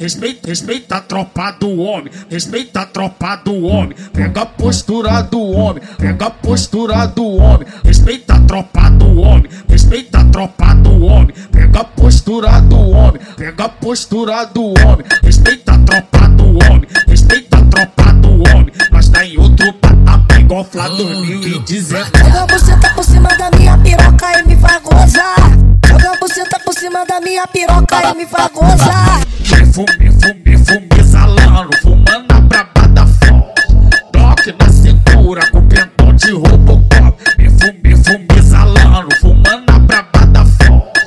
Respeita, respeita a tropa do homem, respeita a tropa do homem, pega a postura do homem, pega a postura do homem, respeita a tropa do homem, respeita a tropa do homem, pega a postura do homem, pega a postura do homem, respeita a tropa do homem, respeita a tropa do homem, nós tá em outro patamar igual Flá 2019. Joga você tá por cima da minha piroca e me faz gozar. Joga você tá por cima da minha piroca e me faz gozar. Fume, fume, fume, exalando, fumando a braba da forte. Toque na cintura com pentão de Robocop. Me fume, fume, exalando, fumando a braba da forte.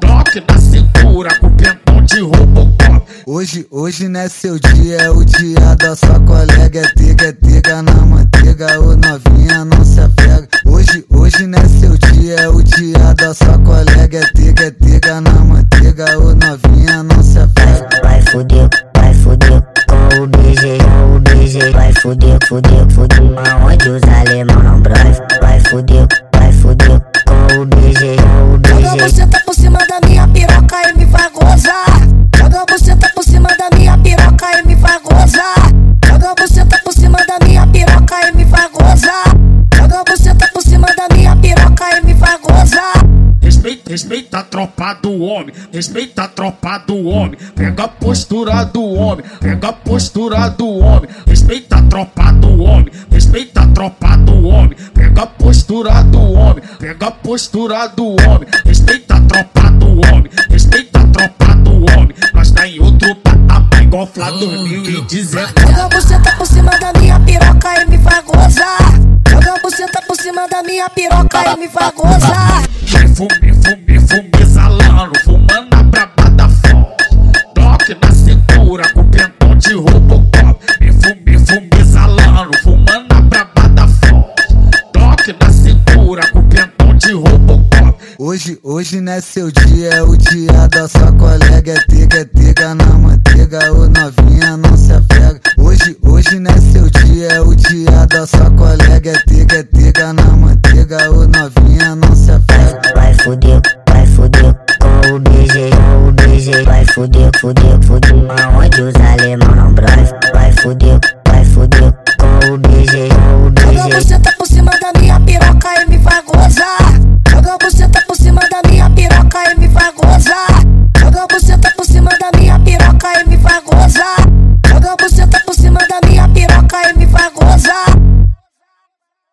Toque na cintura com pentão de Robocop. Hoje, hoje não é seu dia, é o dia da sua colega. É tiga, é tiga na manteiga, ô novinha não se apega. Hoje, hoje não é seu dia, é o dia da sua colega. É tiga, é tiga na manteiga, ô novinha não fuder, fuder. Aonde os alemão não fuder, vai fuder Respeita, a tropa do homem, respeita a tropa do homem, pega a postura do homem, pega a postura do homem, respeita a tropa do homem, respeita a tropa do homem, pega a postura do homem, pega a postura do homem, respeita a tropa do homem, respeita a tropa do homem, nós tá em outro patamar igual Flá 2019. Joga você tá por cima da minha piroca e me faz gozar. Cima da minha piroca e me faz gozar. Fume, fume, fume, exalando, fumando a braba da forte. Toque na cintura com pentão de Robocop. Me fume, fume, exalando, fumando a braba da forte. Toque na cintura com pentão de Robocop. Hoje, hoje não é seu dia, é o dia da sua colega. É tiga, é tiga na manteiga, ô novinha novinha não se afeta. Vai fuder, vai fuder com o BG, com o BG. Vai fuder, fuder, fuder. Aonde os alemão, bro? Vai fuder, vai fuder com o BG, com o BG. Joga você tá por cima da minha piroca e me vai gozar. Joga você tá